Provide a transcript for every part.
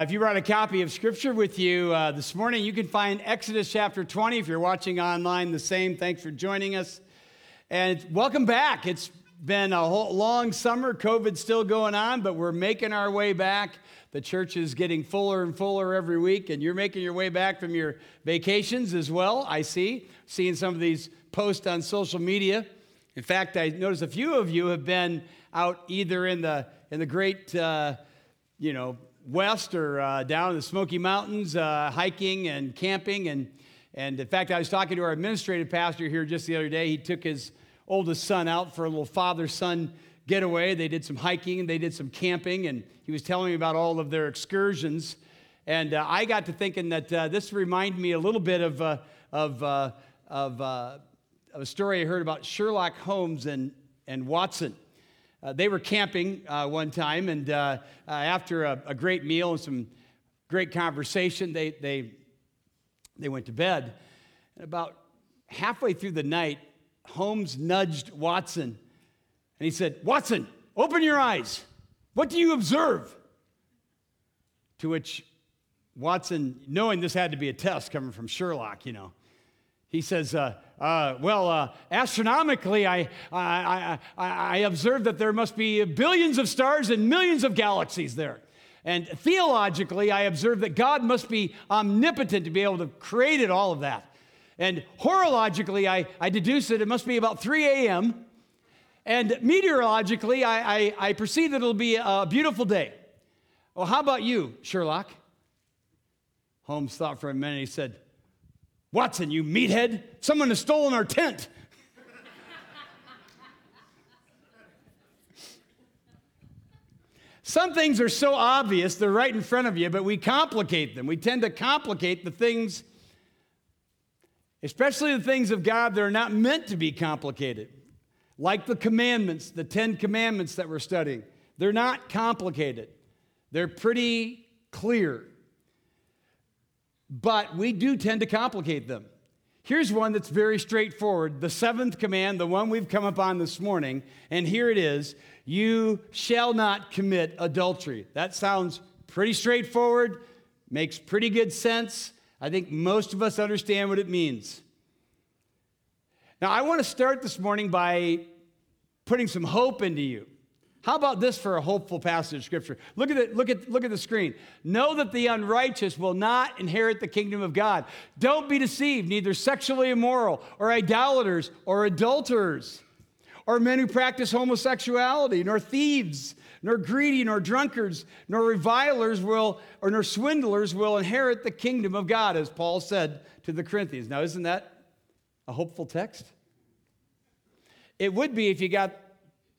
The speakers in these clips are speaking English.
If you brought a copy of Scripture with you uh, this morning, you can find Exodus chapter 20. If you're watching online, the same. Thanks for joining us. And welcome back. It's been a whole long summer. COVID's still going on, but we're making our way back. The church is getting fuller and fuller every week, and you're making your way back from your vacations as well. I see. Seeing some of these posts on social media. In fact, I notice a few of you have been out either in the in the great, uh, you know, west or uh, down in the Smoky Mountains, uh, hiking and camping. And, and in fact, I was talking to our administrative pastor here just the other day. He took his oldest son out for a little father son getaway. They did some hiking and they did some camping. And he was telling me about all of their excursions. And uh, I got to thinking that uh, this reminded me a little bit of, uh, of, uh, of, of a story I heard about Sherlock Holmes and, and Watson. Uh, they were camping uh, one time, and uh, uh, after a, a, great meal and some great conversation, they, they, they went to bed. And about halfway through the night, Holmes nudged Watson, and he said, Watson, open your eyes. What do you observe? To which Watson, knowing this had to be a test coming from Sherlock, you know, he says, uh, uh, Well, uh, astronomically, I, I, I, I observe that there must be billions of stars and millions of galaxies there. And theologically, I observe that God must be omnipotent to be able to create it, all of that. And horologically, I, I deduce that it must be about 3 a.m. And meteorologically, I, I, I perceive that it'll be a beautiful day. Well, how about you, Sherlock? Holmes thought for a minute. He said, Watson, you meathead, someone has stolen our tent. Some things are so obvious, they're right in front of you, but we complicate them. We tend to complicate the things, especially the things of God that are not meant to be complicated. Like the commandments, the Ten Commandments that we're studying. They're not complicated, they're pretty clear but we do tend to complicate them. Here's one that's very straightforward the seventh command, the one we've come upon this morning, and here it is You shall not commit adultery. That sounds pretty straightforward, makes pretty good sense. I think most of us understand what it means. Now, I want to start this morning by putting some hope into you. How about this for a hopeful passage of scripture? Look at, it, look, at, look at the screen. Know that the unrighteous will not inherit the kingdom of God. Don't be deceived, neither sexually immoral, or idolaters, or adulterers, or men who practice homosexuality, nor thieves, nor greedy, nor drunkards, nor revilers will, or nor swindlers will inherit the kingdom of God, as Paul said to the Corinthians. Now, isn't that a hopeful text? It would be if you got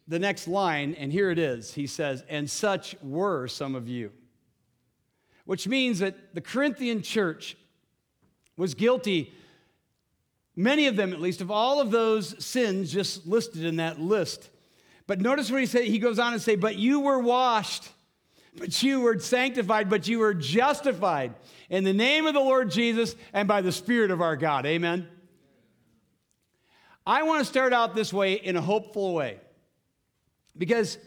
the next line, and here it is. He says, And such were some of you. Which means that the Corinthian church was guilty, many of them at least, of all of those sins just listed in that list. But notice what he said, he goes on and say, But you were washed, but you were sanctified, but you were justified in the name of the Lord Jesus and by the Spirit of our God. Amen. I want to start out this way in a hopeful way. Because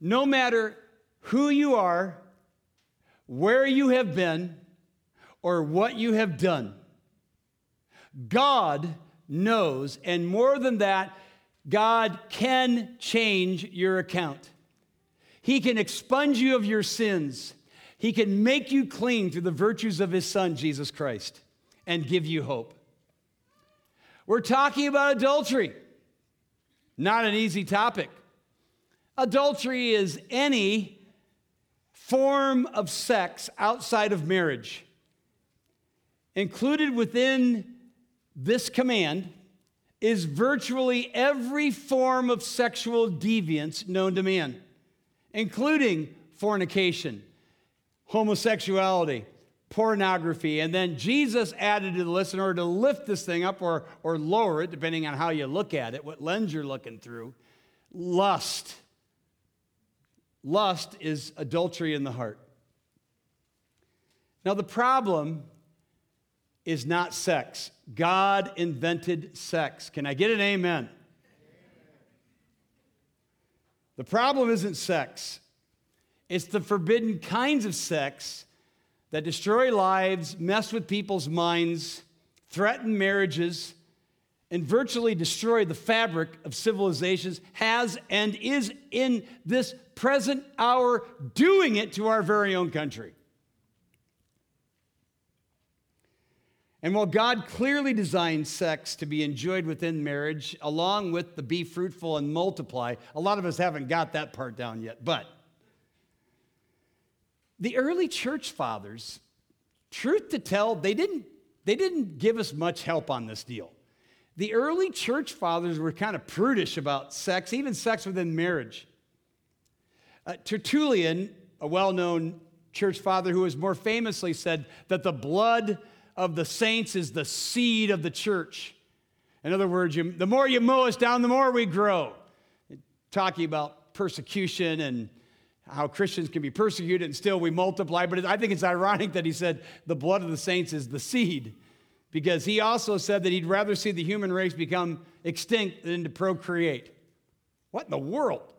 no matter who you are, where you have been, or what you have done, God knows, and more than that, God can change your account. He can expunge you of your sins. He can make you clean through the virtues of His Son, Jesus Christ, and give you hope. We're talking about adultery, not an easy topic. Adultery is any form of sex outside of marriage. Included within this command is virtually every form of sexual deviance known to man, including fornication, homosexuality, pornography. And then Jesus added to the list in order to lift this thing up or, or lower it, depending on how you look at it, what lens you're looking through lust Lust is adultery in the heart. Now, the problem is not sex. God invented sex. Can I get an amen? The problem isn't sex, it's the forbidden kinds of sex that destroy lives, mess with people's minds, threaten marriages, and virtually destroy the fabric of civilizations has and is in this present hour doing it to our very own country. And while God clearly designed sex to be enjoyed within marriage, along with the be fruitful and multiply, a lot of us haven't got that part down yet. But the early church fathers, truth to tell, they didn't, they didn't give us much help on this deal. The early church fathers were kind of prudish about sex, even sex within marriage. Uh, Tertullian, a well known church father who has more famously said that the blood of the saints is the seed of the church. In other words, you, the more you mow us down, the more we grow. Talking about persecution and how Christians can be persecuted and still we multiply. But I think it's ironic that he said the blood of the saints is the seed, because he also said that he'd rather see the human race become extinct than to procreate. What in the world?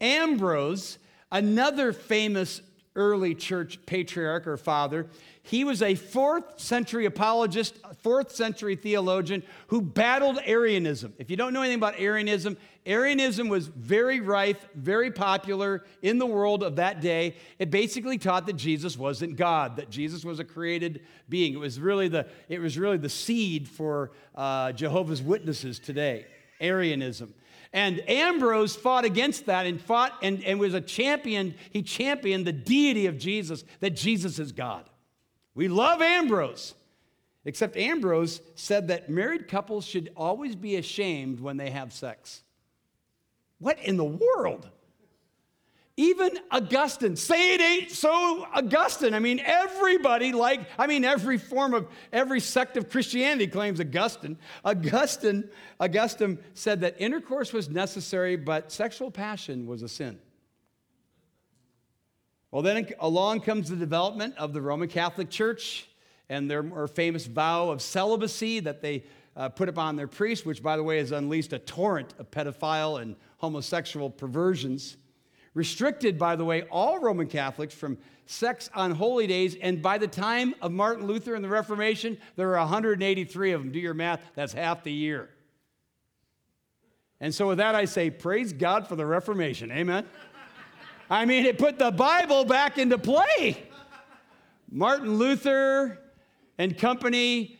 Ambrose, another famous early church patriarch or father, he was a fourth century apologist, fourth century theologian who battled Arianism. If you don't know anything about Arianism, Arianism was very rife, very popular in the world of that day. It basically taught that Jesus wasn't God, that Jesus was a created being. It was really the, it was really the seed for uh, Jehovah's Witnesses today, Arianism. And Ambrose fought against that and fought and, and was a champion. He championed the deity of Jesus, that Jesus is God. We love Ambrose. Except Ambrose said that married couples should always be ashamed when they have sex. What in the world? Even Augustine, say it ain't so Augustine. I mean, everybody, like, I mean, every form of, every sect of Christianity claims Augustine. Augustine, Augustine said that intercourse was necessary, but sexual passion was a sin. Well, then along comes the development of the Roman Catholic Church and their more famous vow of celibacy that they uh, put upon their priests, which, by the way, has unleashed a torrent of pedophile and homosexual perversions. Restricted, by the way, all Roman Catholics from sex on holy days. And by the time of Martin Luther and the Reformation, there were 183 of them. Do your math, that's half the year. And so, with that, I say, praise God for the Reformation. Amen. I mean, it put the Bible back into play. Martin Luther and company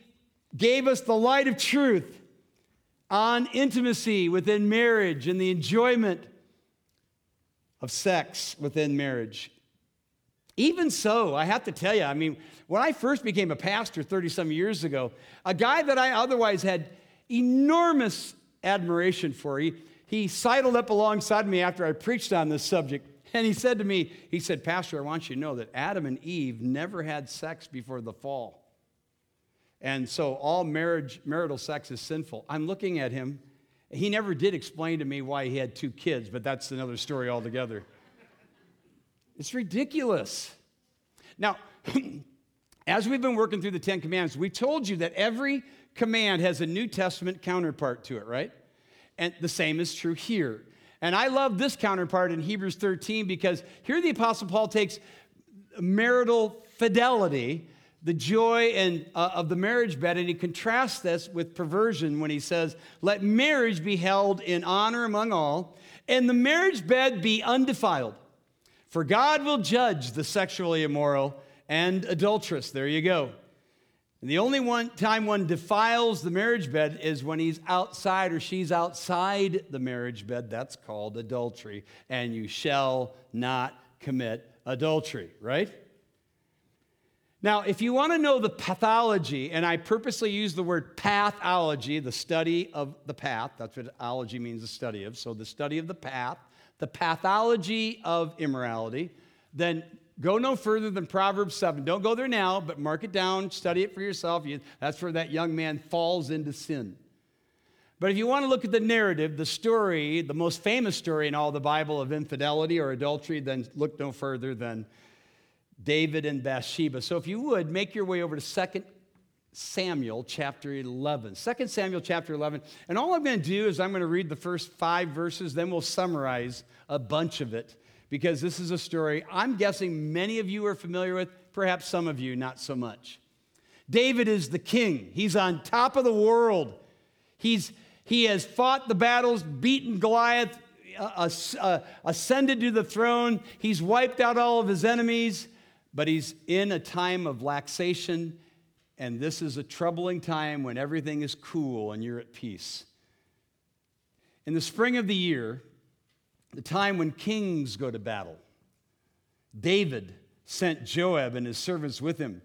gave us the light of truth on intimacy within marriage and the enjoyment of sex within marriage. Even so, I have to tell you, I mean, when I first became a pastor 30 some years ago, a guy that I otherwise had enormous admiration for, he, he sidled up alongside me after I preached on this subject. And he said to me, he said, Pastor, I want you to know that Adam and Eve never had sex before the fall. And so all marriage, marital sex is sinful. I'm looking at him. He never did explain to me why he had two kids, but that's another story altogether. it's ridiculous. Now, as we've been working through the Ten Commandments, we told you that every command has a New Testament counterpart to it, right? And the same is true here. And I love this counterpart in Hebrews 13 because here the Apostle Paul takes marital fidelity, the joy and, uh, of the marriage bed, and he contrasts this with perversion when he says, Let marriage be held in honor among all, and the marriage bed be undefiled. For God will judge the sexually immoral and adulterous. There you go. And the only one time one defiles the marriage bed is when he's outside or she's outside the marriage bed. That's called adultery. And you shall not commit adultery, right? Now, if you want to know the pathology, and I purposely use the word pathology, the study of the path, that's what ology means, the study of. So, the study of the path, the pathology of immorality, then Go no further than Proverbs 7. Don't go there now, but mark it down, study it for yourself. That's where that young man falls into sin. But if you want to look at the narrative, the story, the most famous story in all the Bible of infidelity or adultery, then look no further than David and Bathsheba. So if you would, make your way over to 2 Samuel chapter 11. 2 Samuel chapter 11. And all I'm going to do is I'm going to read the first five verses, then we'll summarize a bunch of it because this is a story I'm guessing many of you are familiar with, perhaps some of you not so much. David is the king, he's on top of the world. He's, he has fought the battles, beaten Goliath, uh, uh, ascended to the throne. He's wiped out all of his enemies, but he's in a time of laxation. And this is a troubling time when everything is cool and you're at peace. In the spring of the year, the time when kings go to battle, David sent Joab and his servants with him,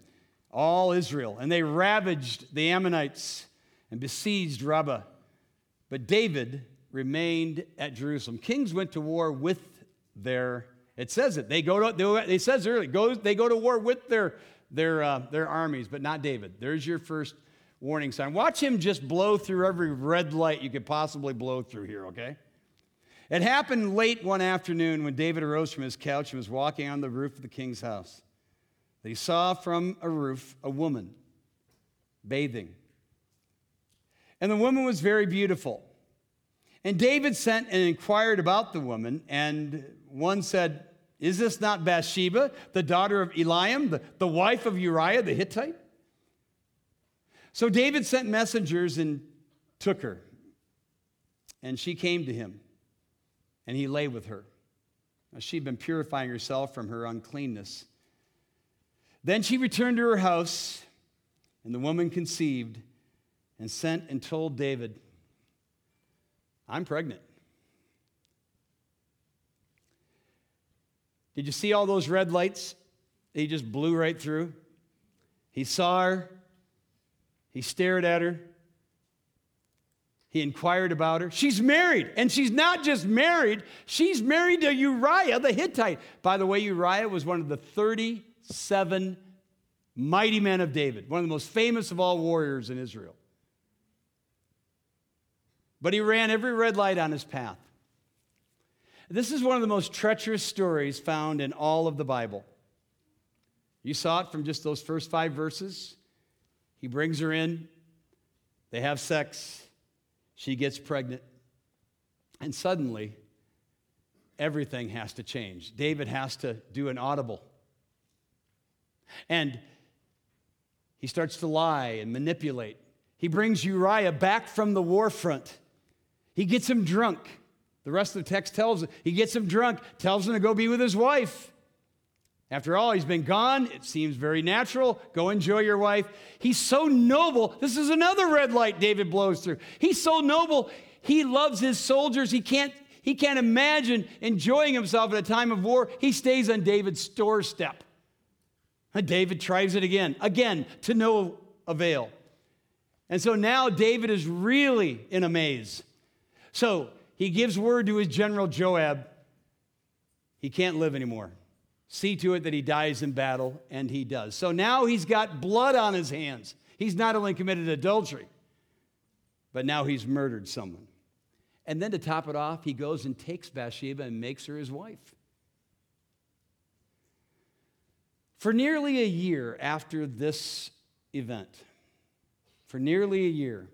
all Israel, and they ravaged the Ammonites and besieged Rabbah. But David remained at Jerusalem. Kings went to war with their, it says it, they go to, they, it says earlier, go, they go to war with their, their, uh, their armies, but not David. There's your first warning sign. Watch him just blow through every red light you could possibly blow through here, okay? It happened late one afternoon when David arose from his couch and was walking on the roof of the king's house. He saw from a roof a woman bathing. And the woman was very beautiful. And David sent and inquired about the woman, and one said, Is this not Bathsheba, the daughter of Eliam, the, the wife of Uriah the Hittite? So David sent messengers and took her, and she came to him, and he lay with her. Now, she'd been purifying herself from her uncleanness. Then she returned to her house, and the woman conceived and sent and told David, I'm pregnant. Did you see all those red lights? He just blew right through. He saw her. He stared at her. He inquired about her. She's married, and she's not just married, she's married to Uriah the Hittite. By the way, Uriah was one of the 37 mighty men of David, one of the most famous of all warriors in Israel but he ran every red light on his path. This is one of the most treacherous stories found in all of the Bible. You saw it from just those first five verses. He brings her in, they have sex, she gets pregnant, and suddenly everything has to change. David has to do an audible. And he starts to lie and manipulate. He brings Uriah back from the war front he gets him drunk. The rest of the text tells he gets him drunk, tells him to go be with his wife. After all, he's been gone. It seems very natural. Go enjoy your wife. He's so noble. This is another red light David blows through. He's so noble. He loves his soldiers. He can't, he can't imagine enjoying himself at a time of war. He stays on David's doorstep. David tries it again, again, to no avail. And so now David is really in a maze. So he gives word to his general Joab he can't live anymore. See to it that he dies in battle, and he does. So now he's got blood on his hands. He's not only committed adultery, but now he's murdered someone. And then to top it off, he goes and takes Bathsheba and makes her his wife. For nearly a year after this event, for nearly a year,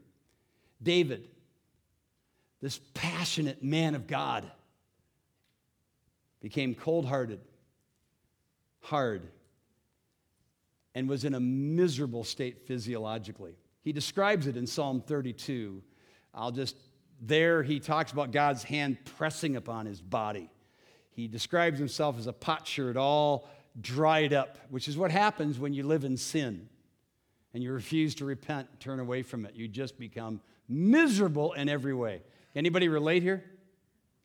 David this passionate man of God, became cold hearted, hard, and was in a miserable state physiologically. He describes it in Psalm 32. I'll just, there he talks about God's hand pressing upon his body. He describes himself as a potsherd, all dried up, which is what happens when you live in sin and you refuse to repent, turn away from it. You just become miserable in every way. Anybody relate here?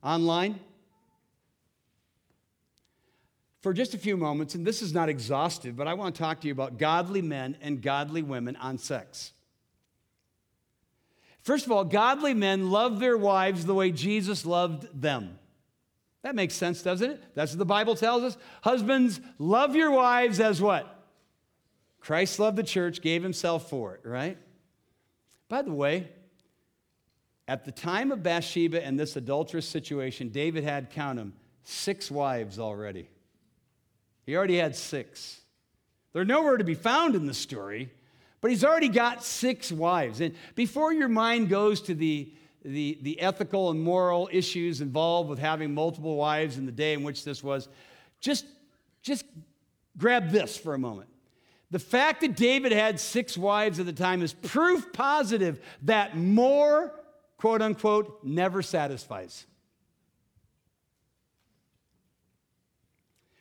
Online? For just a few moments, and this is not exhaustive, but I want to talk to you about godly men and godly women on sex. First of all, godly men love their wives the way Jesus loved them. That makes sense, doesn't it? That's what the Bible tells us. Husbands, love your wives as what? Christ loved the church, gave himself for it, right? By the way, at the time of Bathsheba and this adulterous situation, David had, count them, six wives already. He already had six. They're nowhere to be found in the story, but he's already got six wives. And before your mind goes to the, the, the ethical and moral issues involved with having multiple wives in the day in which this was, just, just grab this for a moment. The fact that David had six wives at the time is proof positive that more, quote unquote, never satisfies.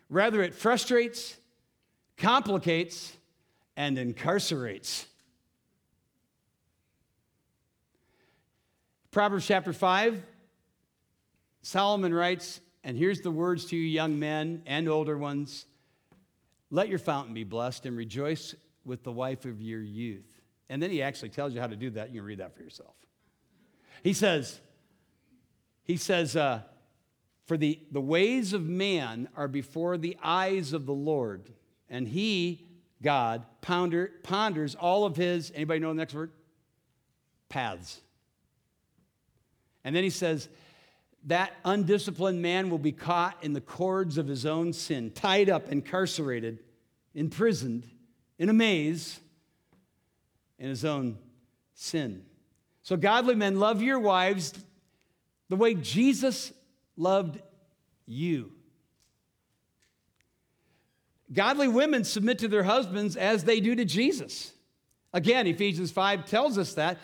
Rather, it frustrates, complicates, and incarcerates. Proverbs chapter 5, Solomon writes, and here's the words to you, young men and older ones let your fountain be blessed and rejoice with the wife of your youth. And then he actually tells you how to do that. You can read that for yourself. He says, he says, uh, for the, the ways of man are before the eyes of the Lord, and he, God, ponder, ponders all of his, anybody know the next word? Paths. And then he says, that undisciplined man will be caught in the cords of his own sin, tied up, incarcerated, imprisoned, in a maze in his own sin. So, godly men, love your wives the way Jesus loved you. Godly women submit to their husbands as they do to Jesus. Again, Ephesians 5 tells us that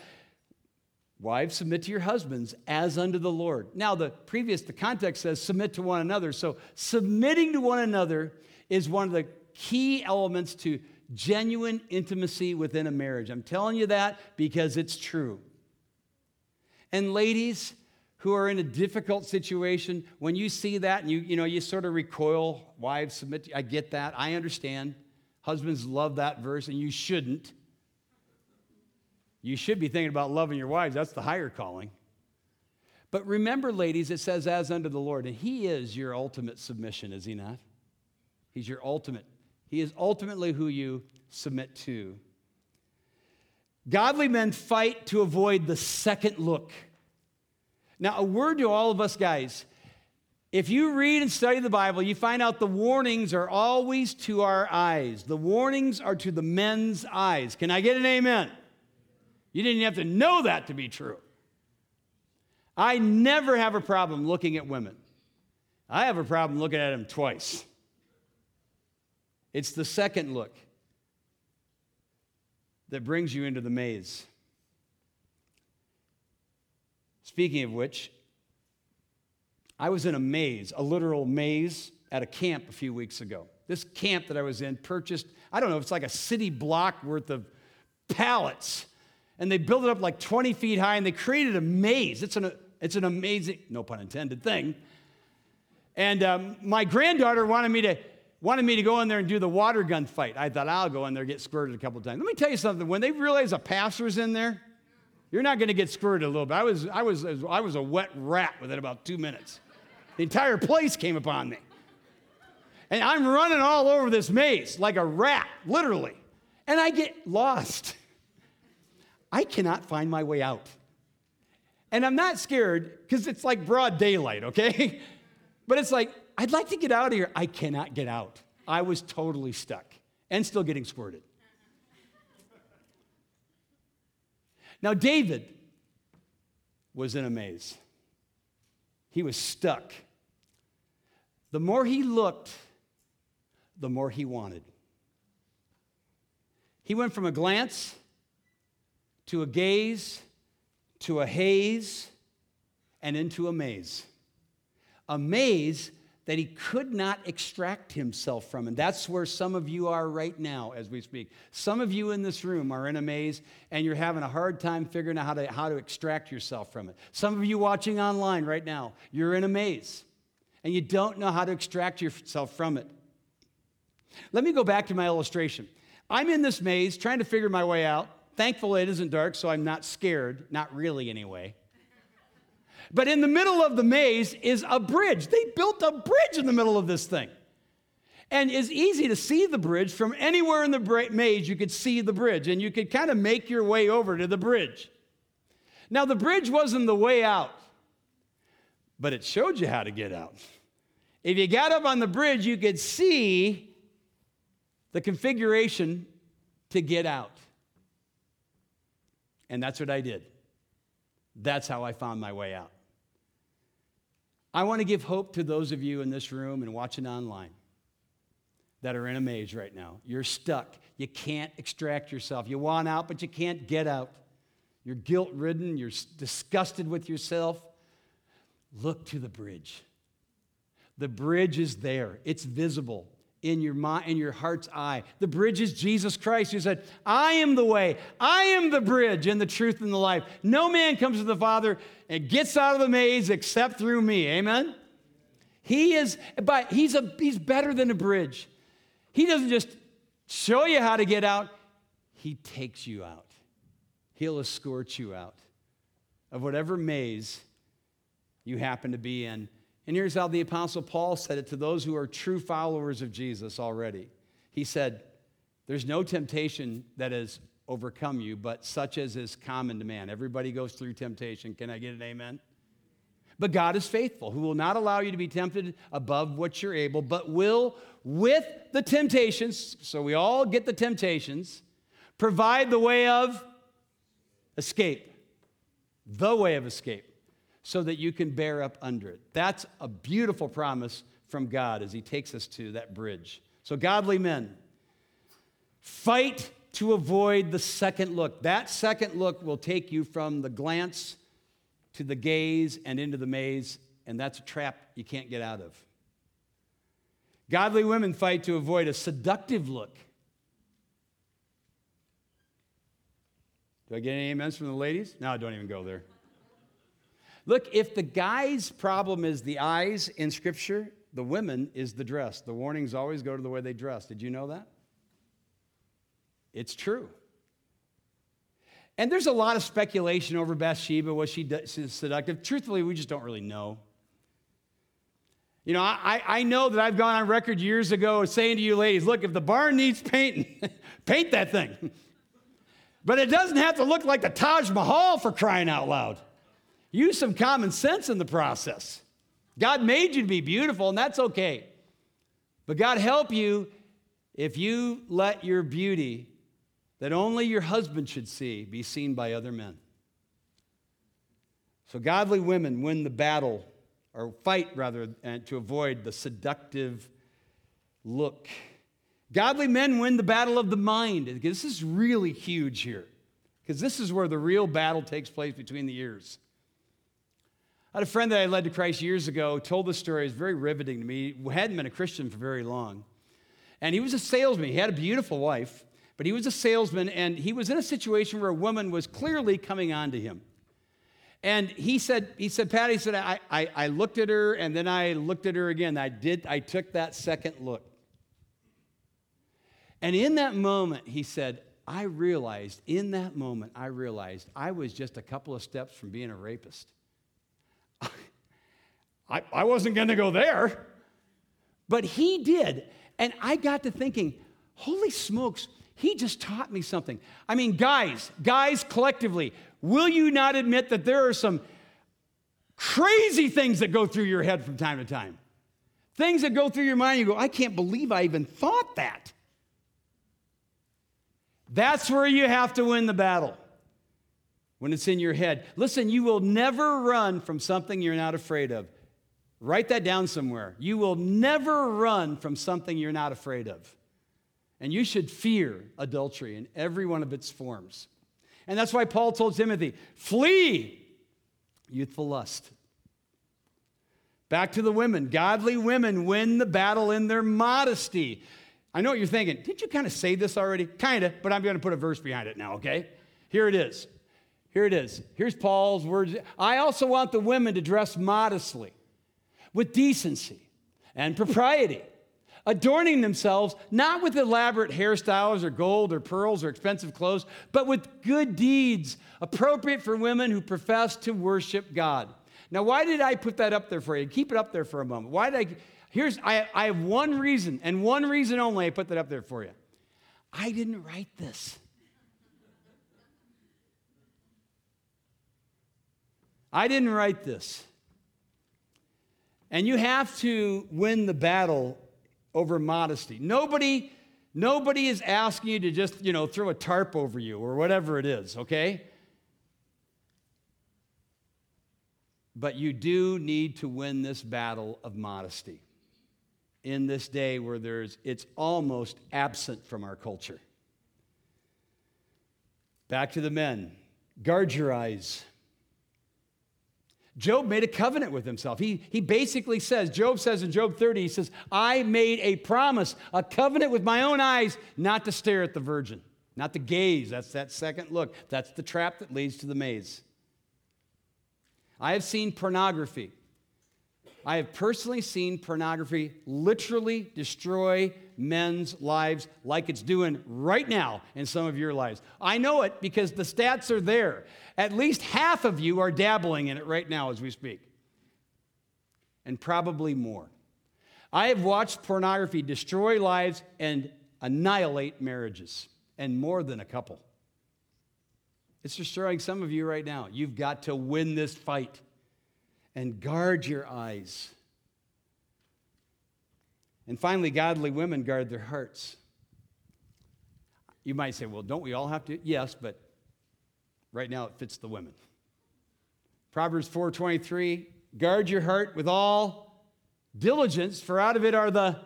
Wives, submit to your husbands as unto the Lord. Now, the previous, the context says submit to one another. So, submitting to one another is one of the key elements to genuine intimacy within a marriage. I'm telling you that because it's true. And ladies who are in a difficult situation, when you see that and you, you know, you sort of recoil, wives submit, I get that. I understand. Husbands love that verse, and you shouldn't. You should be thinking about loving your wives. That's the higher calling. But remember, ladies, it says, as unto the Lord. And He is your ultimate submission, is He not? He's your ultimate. He is ultimately who you submit to. Godly men fight to avoid the second look. Now, a word to all of us guys. If you read and study the Bible, you find out the warnings are always to our eyes. The warnings are to the men's eyes. Can I get an amen? You didn't have to know that to be true. I never have a problem looking at women. I have a problem looking at them twice. It's the second look that brings you into the maze. Speaking of which, I was in a maze, a literal maze, at a camp a few weeks ago. This camp that I was in purchased, I don't know, it's like a city block worth of pallets and they built it up like 20 feet high and they created a maze. It's an, it's an amazing, no pun intended, thing. And um, my granddaughter wanted me to wanted me to go in there and do the water gun fight. I thought I'll go in there get squirted a couple times. Let me tell you something. When they realize a pastor's in there, you're not going to get squirted a little bit. I was, I was, I was a wet rat within about two minutes. The entire place came upon me. And I'm running all over this maze like a rat, literally. And I get lost. I cannot find my way out. And I'm not scared because it's like broad daylight, okay? but it's like, I'd like to get out of here. I cannot get out. I was totally stuck and still getting squirted. Now, David was in a maze. He was stuck. The more he looked, the more he wanted. He went from a glance to a gaze, to a haze, and into a maze. A maze that he could not extract himself from. And that's where some of you are right now as we speak. Some of you in this room are in a maze and you're having a hard time figuring out how to, how to extract yourself from it. Some of you watching online right now, you're in a maze and you don't know how to extract yourself from it. Let me go back to my illustration. I'm in this maze trying to figure my way out. Thankfully, it isn't dark, so I'm not scared. Not really, anyway. But in the middle of the maze is a bridge. They built a bridge in the middle of this thing. And it's easy to see the bridge from anywhere in the maze, you could see the bridge, and you could kind of make your way over to the bridge. Now, the bridge wasn't the way out, but it showed you how to get out. If you got up on the bridge, you could see the configuration to get out. And that's what I did. That's how I found my way out. I want to give hope to those of you in this room and watching online that are in a maze right now. You're stuck. You can't extract yourself. You want out, but you can't get out. You're guilt ridden. You're disgusted with yourself. Look to the bridge. The bridge is there, it's visible in your mind, in your heart's eye. The bridge is Jesus Christ who said, I am the way, I am the bridge and the truth and the life. No man comes to the Father and gets out of the maze except through me. Amen? He is, but he's a he's better than a bridge. He doesn't just show you how to get out, he takes you out. He'll escort you out of whatever maze you happen to be in. And here's how the Apostle Paul said it to those who are true followers of Jesus already. He said, There's no temptation that has overcome you, but such as is common to man. Everybody goes through temptation. Can I get an amen? But God is faithful, who will not allow you to be tempted above what you're able, but will, with the temptations, so we all get the temptations, provide the way of escape. The way of escape so that you can bear up under it. That's a beautiful promise from God as He takes us to that bridge. So, godly men, fight to avoid the second look. That second look will take you from the glance to the gaze and into the maze, and that's a trap you can't get out of. Godly women fight to avoid a seductive look. Do I get any amens from the ladies? No, don't even go there. Look, if the guy's problem is the eyes in Scripture, the women is the dress. The warnings always go to the way they dress. Did you know that? It's true. And there's a lot of speculation over Bathsheba. Was she seductive? Truthfully, we just don't really know. You know, I, I know that I've gone on record years ago saying to you ladies, look, if the barn needs painting, paint that thing. but it doesn't have to look like the Taj Mahal for crying out loud. Use some common sense in the process. God made you to be beautiful, and that's okay. But God help you if you let your beauty that only your husband should see be seen by other men. So, godly women win the battle, or fight rather, uh, to avoid the seductive look. Godly men win the battle of the mind. This is really huge here, because this is where the real battle takes place between the ears. I had a friend that I led to Christ years ago, told this story. It was very riveting to me. He hadn't been a Christian for very long. And he was a salesman. He had a beautiful wife, but he was a salesman, and he was in a situation where a woman was clearly coming on to him. And he said, he said, Pat, he said, I, I, I looked at her and then I looked at her again. I did, I took that second look. And in that moment, he said, I realized, in that moment, I realized I was just a couple of steps from being a rapist. I, I wasn't going to go there. But he did. And I got to thinking, holy smokes, he just taught me something. I mean, guys, guys collectively, will you not admit that there are some crazy things that go through your head from time to time? Things that go through your mind, you go, I can't believe I even thought that. That's where you have to win the battle when it's in your head. Listen, you will never run from something you're not afraid of. Write that down somewhere. You will never run from something you're not afraid of. And you should fear adultery in every one of its forms. And that's why Paul told Timothy flee youthful lust. Back to the women. Godly women win the battle in their modesty. I know what you're thinking. Did you kind of say this already? Kind of, but I'm going to put a verse behind it now, okay? Here it is. Here it is. Here's Paul's words. I also want the women to dress modestly, with decency and propriety, adorning themselves not with elaborate hairstyles or gold or pearls or expensive clothes, but with good deeds appropriate for women who profess to worship God. Now, why did I put that up there for you? Keep it up there for a moment. Why did I? Here's, I, I have one reason, and one reason only I put that up there for you. I didn't write this. I didn't write this. And you have to win the battle over modesty. Nobody, nobody is asking you to just, you know, throw a tarp over you or whatever it is, okay? But you do need to win this battle of modesty in this day where there's it's almost absent from our culture. Back to the men. Guard your eyes. Job made a covenant with himself. He, he basically says, Job says in Job 30, he says, I made a promise, a covenant with my own eyes, not to stare at the virgin, not to gaze. That's that second look. That's the trap that leads to the maze. I have seen pornography. I have personally seen pornography literally destroy men's lives like it's doing right now in some of your lives. I know it because the stats are there. At least half of you are dabbling in it right now as we speak, and probably more. I have watched pornography destroy lives and annihilate marriages, and more than a couple. It's destroying some of you right now. You've got to win this fight and guard your eyes. And finally, godly women guard their hearts. You might say, well, don't we all have to? Yes, but right now it fits the women. Proverbs 4:23, guard your heart with all diligence, for out of it are the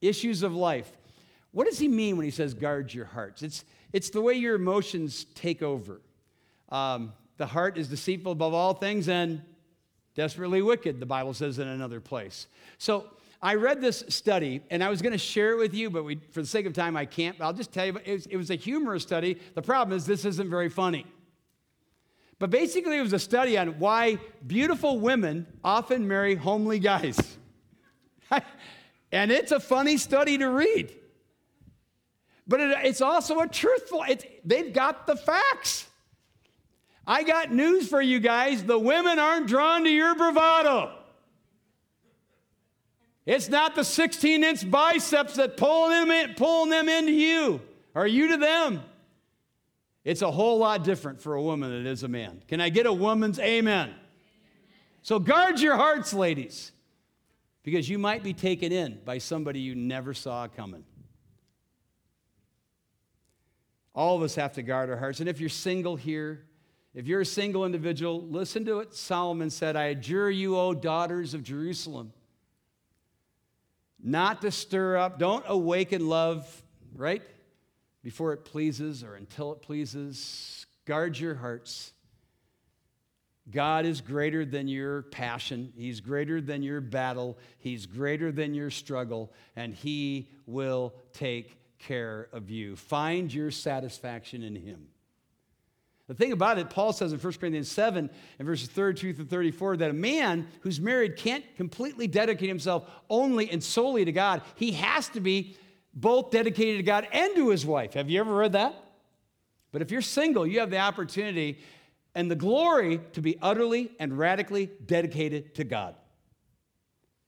issues of life. What does he mean when he says guard your hearts? It's, it's the way your emotions take over. Um, the heart is deceitful above all things and desperately wicked, the Bible says in another place. So I read this study and I was going to share it with you, but we, for the sake of time, I can't. But I'll just tell you, it was, it was a humorous study. The problem is, this isn't very funny. But basically, it was a study on why beautiful women often marry homely guys. and it's a funny study to read. But it, it's also a truthful, they've got the facts. I got news for you guys the women aren't drawn to your bravado. It's not the 16 inch biceps that pulling them, in, pulling them into you or you to them. It's a whole lot different for a woman than it is a man. Can I get a woman's amen? So guard your hearts, ladies, because you might be taken in by somebody you never saw coming. All of us have to guard our hearts. And if you're single here, if you're a single individual, listen to what Solomon said I adjure you, O daughters of Jerusalem not to stir up, don't awaken love, right? Before it pleases or until it pleases. Guard your hearts. God is greater than your passion. He's greater than your battle. He's greater than your struggle, and He will take care of you. Find your satisfaction in Him. The thing about it, Paul says in 1 Corinthians 7 and verses 32 through 34 that a man who's married can't completely dedicate himself only and solely to God. He has to be both dedicated to God and to his wife. Have you ever read that? But if you're single, you have the opportunity and the glory to be utterly and radically dedicated to God.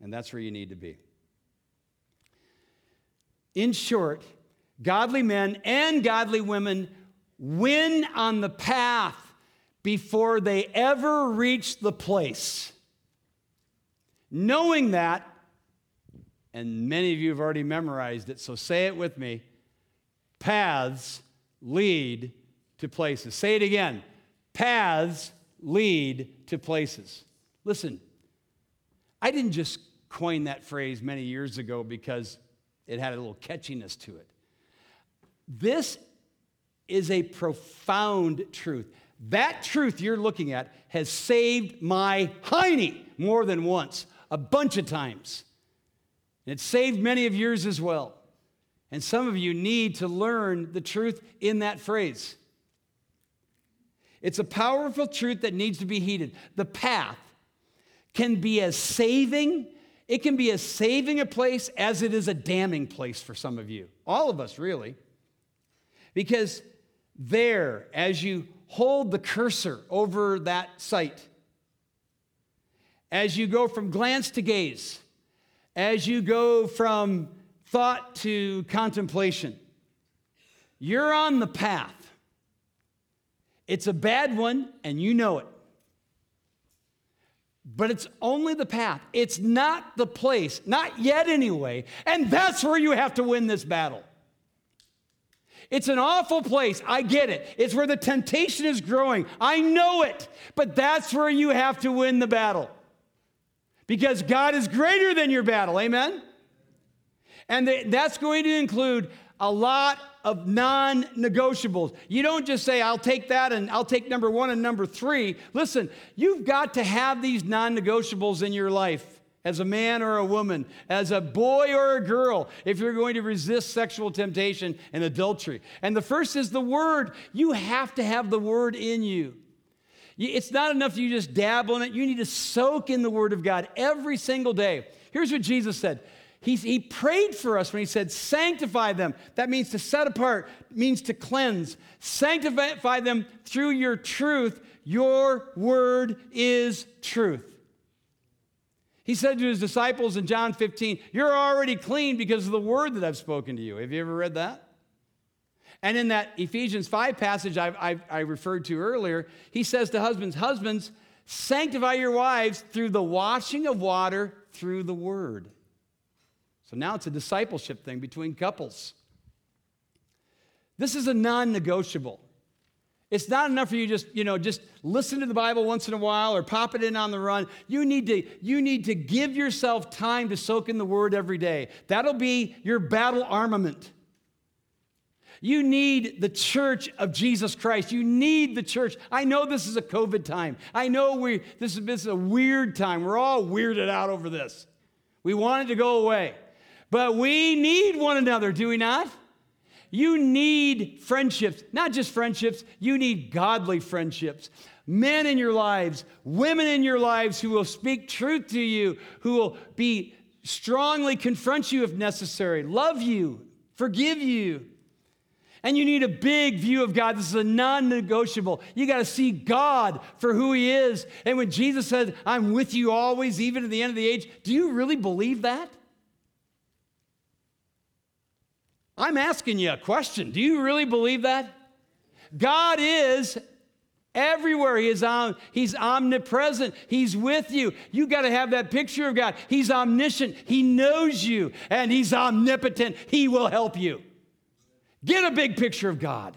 And that's where you need to be. In short, godly men and godly women win on the path before they ever reach the place. Knowing that, and many of you have already memorized it, so say it with me paths lead to places. Say it again paths lead to places. Listen, I didn't just coin that phrase many years ago because it had a little catchiness to it. This is a profound truth. That truth you're looking at has saved my hiney more than once, a bunch of times. And it saved many of yours as well. And some of you need to learn the truth in that phrase. It's a powerful truth that needs to be heeded. The path can be as saving, it can be as saving a place as it is a damning place for some of you. All of us, really. Because there as you hold the cursor over that site. As you go from glance to gaze, as you go from thought to contemplation, you're on the path. It's a bad one, and you know it. But it's only the path. It's not the place, not yet anyway. And that's where you have to win this battle. It's an awful place. I get it. It's where the temptation is growing. I know it. But that's where you have to win the battle. Because God is greater than your battle. Amen? And that's going to include a lot of non negotiables. You don't just say, I'll take that and I'll take number one and number three. Listen, you've got to have these non negotiables in your life as a man or a woman, as a boy or a girl, if you're going to resist sexual temptation and adultery. And the first is the word. You have to have the word in you. It's not enough you just dabble in it. You need to soak in the word of God every single day. Here's what Jesus said. He, he prayed for us when he said, Sanctify them. That means to set apart, means to cleanse. Sanctify them through your truth. Your word is truth. He said to his disciples in John 15, You're already clean because of the word that I've spoken to you. Have you ever read that? And in that Ephesians 5 passage I, I, I referred to earlier, he says to husbands, Husbands, sanctify your wives through the washing of water through the word. So now it's a discipleship thing between couples. This is a non negotiable. It's not enough for you just, you know, just listen to the Bible once in a while or pop it in on the run. You need to you need to give yourself time to soak in the word every day. That'll be your battle armament. You need the church of Jesus Christ. You need the church. I know this is a COVID time. I know we this is, this is a weird time. We're all weirded out over this. We want it to go away. But we need one another, do we not? You need friendships, not just friendships, you need godly friendships. Men in your lives, women in your lives who will speak truth to you, who will be strongly confront you if necessary, love you, forgive you. And you need a big view of God. This is a non negotiable. You got to see God for who He is. And when Jesus said, I'm with you always, even to the end of the age, do you really believe that? I'm asking you a question. Do you really believe that? God is everywhere. He is om- he's omnipresent. He's with you. You got to have that picture of God. He's omniscient. He knows you, and He's omnipotent. He will help you. Get a big picture of God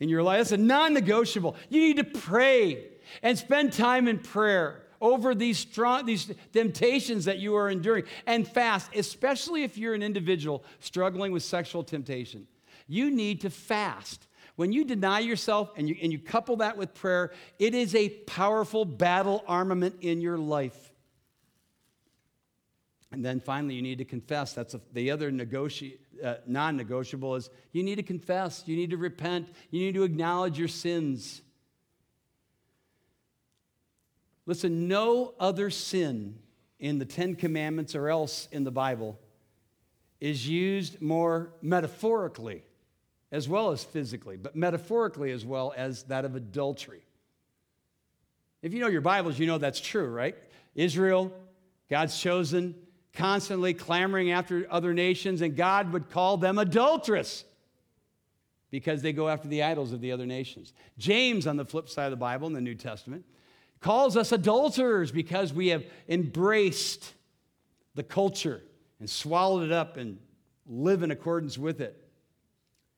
in your life. That's a non negotiable. You need to pray and spend time in prayer over these strong these temptations that you are enduring. And fast especially if you're an individual struggling with sexual temptation. You need to fast. When you deny yourself and you, and you couple that with prayer it is a powerful battle armament in your life. And then finally you need to confess. That's a, the other negoti- uh, non-negotiable is you need to confess. You need to repent. You need to acknowledge your sins Listen, no other sin in the Ten Commandments or else in the Bible is used more metaphorically as well as physically, but metaphorically as well as that of adultery. If you know your Bibles, you know that's true, right? Israel, God's chosen, constantly clamoring after other nations, and God would call them adulterous because they go after the idols of the other nations. James, on the flip side of the Bible in the New Testament, calls us adulterers because we have embraced the culture and swallowed it up and live in accordance with it.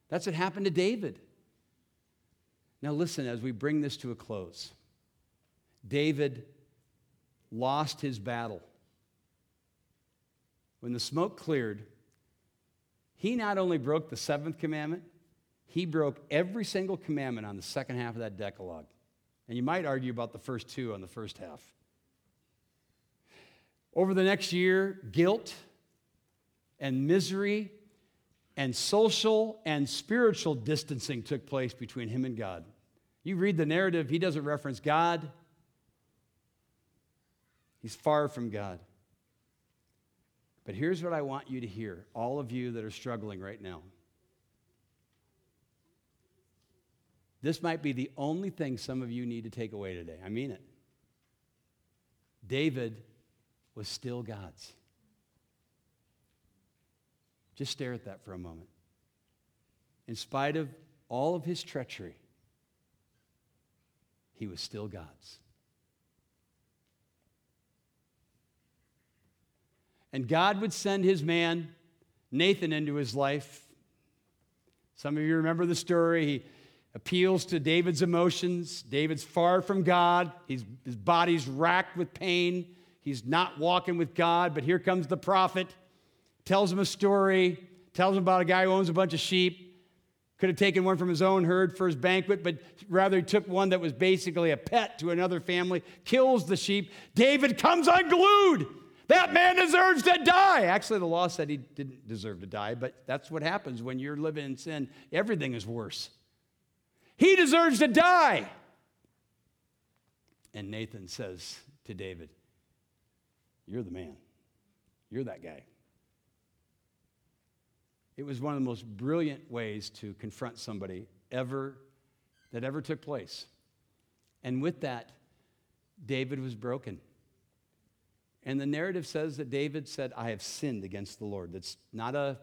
That's what happened to David. Now, listen as we bring this to a close. David lost his battle. When the smoke cleared, he not only broke the seventh commandment, he broke every single commandment on the second half of that Decalogue. And you might argue about the first two on the first half. Over the next year, guilt and misery and social and spiritual distancing took place between him and God. You read the narrative, he doesn't reference God, he's far from God. But here's what I want you to hear, all of you that are struggling right now. This might be the only thing some of you need to take away today. I mean it. David was still God's. Just stare at that for a moment. In spite of all of his treachery, he was still God's. And God would send his man, Nathan, into his life Some of you remember the story. He appeals to David's emotions. David's far from God, He's, his body's racked with pain. He's not walking with God, but here comes the prophet, tells him a story, tells him about a guy who owns a bunch of sheep. Could have taken one from his own herd for his banquet, but rather he took one that was basically a pet to another family, kills the sheep. David comes unglued. That man deserves to die. Actually, the law said he didn't deserve to die, but that's what happens when you're living in sin. Everything is worse. He deserves to die. And Nathan says to David, You're the man. You're that guy. It was one of the most brilliant ways to confront somebody ever that ever took place. And with that, David was broken. And the narrative says that David said, I have sinned against the Lord. That's not a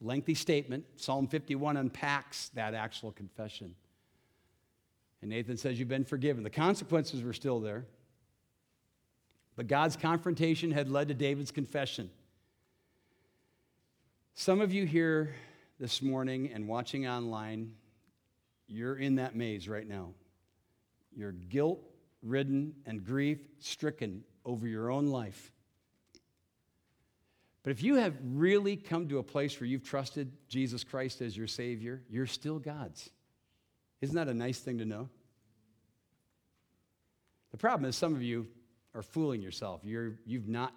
lengthy statement. Psalm 51 unpacks that actual confession. And Nathan says, You've been forgiven. The consequences were still there. But God's confrontation had led to David's confession. Some of you here this morning and watching online, you're in that maze right now. You're guilt ridden and grief stricken over your own life. But if you have really come to a place where you've trusted Jesus Christ as your Savior, you're still God's. Isn't that a nice thing to know? The problem is, some of you are fooling yourself. You're, you've not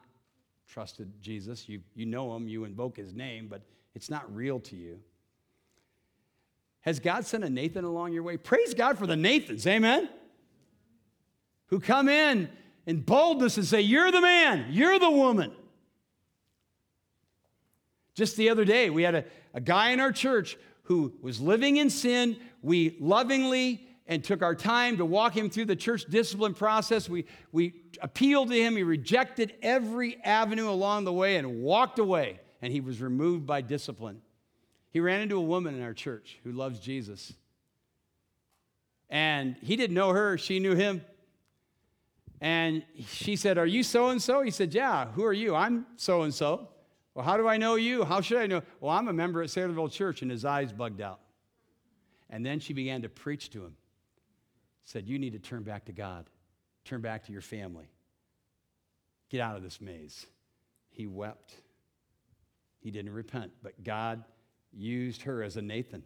trusted Jesus. You, you know him, you invoke his name, but it's not real to you. Has God sent a Nathan along your way? Praise God for the Nathans, amen? Who come in in boldness and say, You're the man, you're the woman. Just the other day, we had a, a guy in our church who was living in sin. We lovingly and took our time to walk him through the church discipline process. We, we appealed to him. He rejected every avenue along the way and walked away, and he was removed by discipline. He ran into a woman in our church who loves Jesus. And he didn't know her, she knew him. And she said, Are you so and so? He said, Yeah, who are you? I'm so and so. Well, how do I know you? How should I know? Well, I'm a member at Saylorville Church, and his eyes bugged out. And then she began to preach to him said, You need to turn back to God, turn back to your family, get out of this maze. He wept. He didn't repent, but God used her as a Nathan.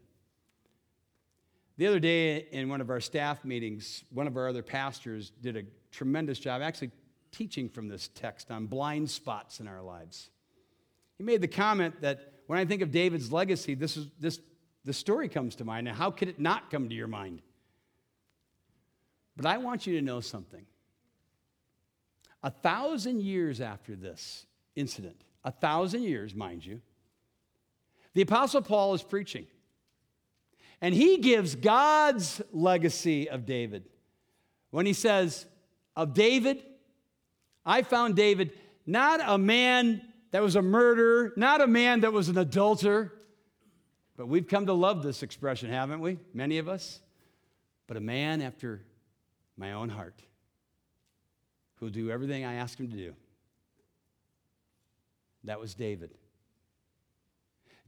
The other day in one of our staff meetings, one of our other pastors did a tremendous job actually teaching from this text on blind spots in our lives. He made the comment that when I think of David's legacy, this is this the story comes to mind. Now, how could it not come to your mind? But I want you to know something. A thousand years after this incident, a thousand years, mind you, the Apostle Paul is preaching. And he gives God's legacy of David when he says, Of David, I found David not a man that was a murderer, not a man that was an adulterer, but we've come to love this expression, haven't we? Many of us. But a man after my own heart, who'll do everything I ask him to do. That was David.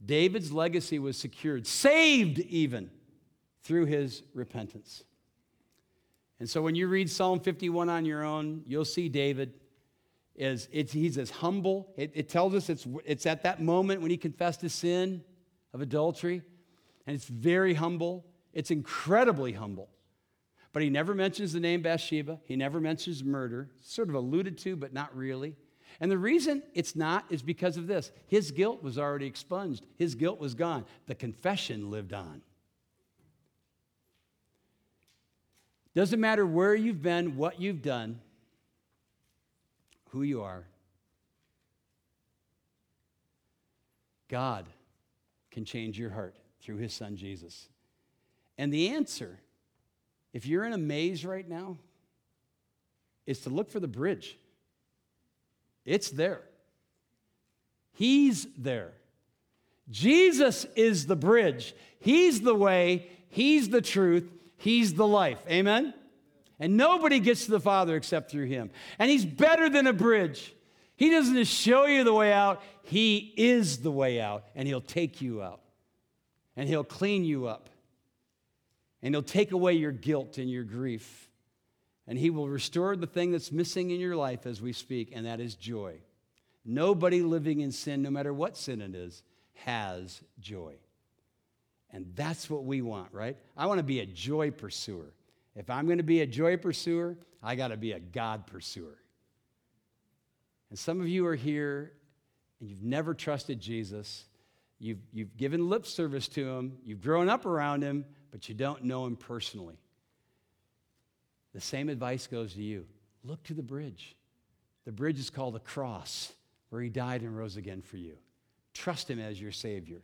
David's legacy was secured, saved even through his repentance. And so when you read Psalm 51 on your own, you'll see David is he's as humble. It, it tells us it's, it's at that moment when he confessed his sin of adultery, and it's very humble. It's incredibly humble. But he never mentions the name Bathsheba. He never mentions murder. Sort of alluded to, but not really. And the reason it's not is because of this. His guilt was already expunged, his guilt was gone. The confession lived on. Doesn't matter where you've been, what you've done, who you are. God can change your heart through his son Jesus. And the answer if you're in a maze right now, is to look for the bridge. It's there. He's there. Jesus is the bridge. He's the way, He's the truth, He's the life. Amen? And nobody gets to the Father except through Him. And He's better than a bridge. He doesn't just show you the way out, He is the way out, and He'll take you out. and He'll clean you up. And He'll take away your guilt and your grief. And He will restore the thing that's missing in your life as we speak, and that is joy. Nobody living in sin, no matter what sin it is, has joy. And that's what we want, right? I want to be a joy pursuer. If I'm going to be a joy pursuer, I got to be a God pursuer. And some of you are here and you've never trusted Jesus. You've, you've given lip service to him, you've grown up around him, but you don't know him personally. The same advice goes to you look to the bridge. The bridge is called a cross, where he died and rose again for you. Trust him as your Savior.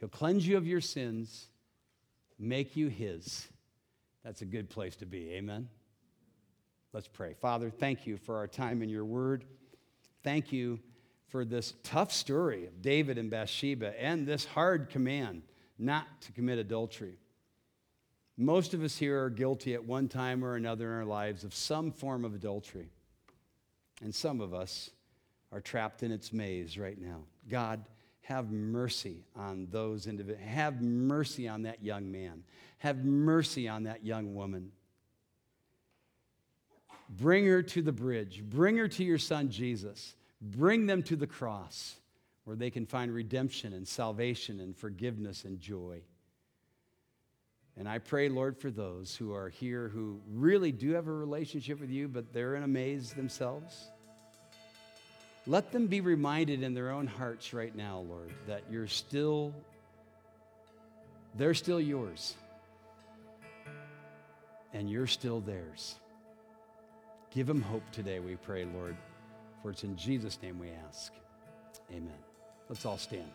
He'll cleanse you of your sins, make you his. That's a good place to be. Amen. Let's pray. Father, thank you for our time in your word. Thank you for this tough story of David and Bathsheba and this hard command not to commit adultery. Most of us here are guilty at one time or another in our lives of some form of adultery. And some of us are trapped in its maze right now. God, have mercy on those individuals. Have mercy on that young man. Have mercy on that young woman. Bring her to the bridge. Bring her to your son Jesus. Bring them to the cross where they can find redemption and salvation and forgiveness and joy. And I pray, Lord, for those who are here who really do have a relationship with you, but they're in a maze themselves. Let them be reminded in their own hearts right now, Lord, that you're still, they're still yours, and you're still theirs. Give them hope today, we pray, Lord, for it's in Jesus' name we ask. Amen. Let's all stand.